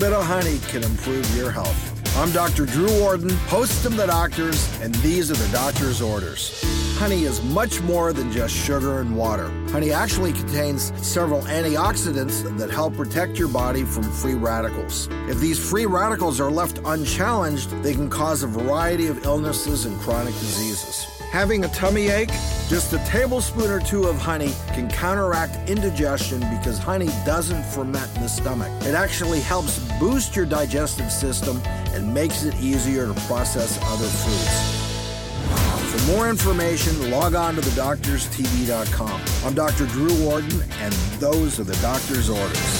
Bit of honey can improve your health. I'm Dr. Drew Ordon, host of The Doctors, and these are the doctor's orders. Honey is much more than just sugar and water. Honey actually contains several antioxidants that help protect your body from free radicals. If these free radicals are left unchallenged, they can cause a variety of illnesses and chronic diseases. Having a tummy ache? Just a tablespoon or two of honey can counteract indigestion because honey doesn't ferment in the stomach. It actually helps boost your digestive system and makes it easier to process other foods. For more information, log on to thedoctorstv.com. I'm Dr. Drew Ordon, and those are the doctor's orders.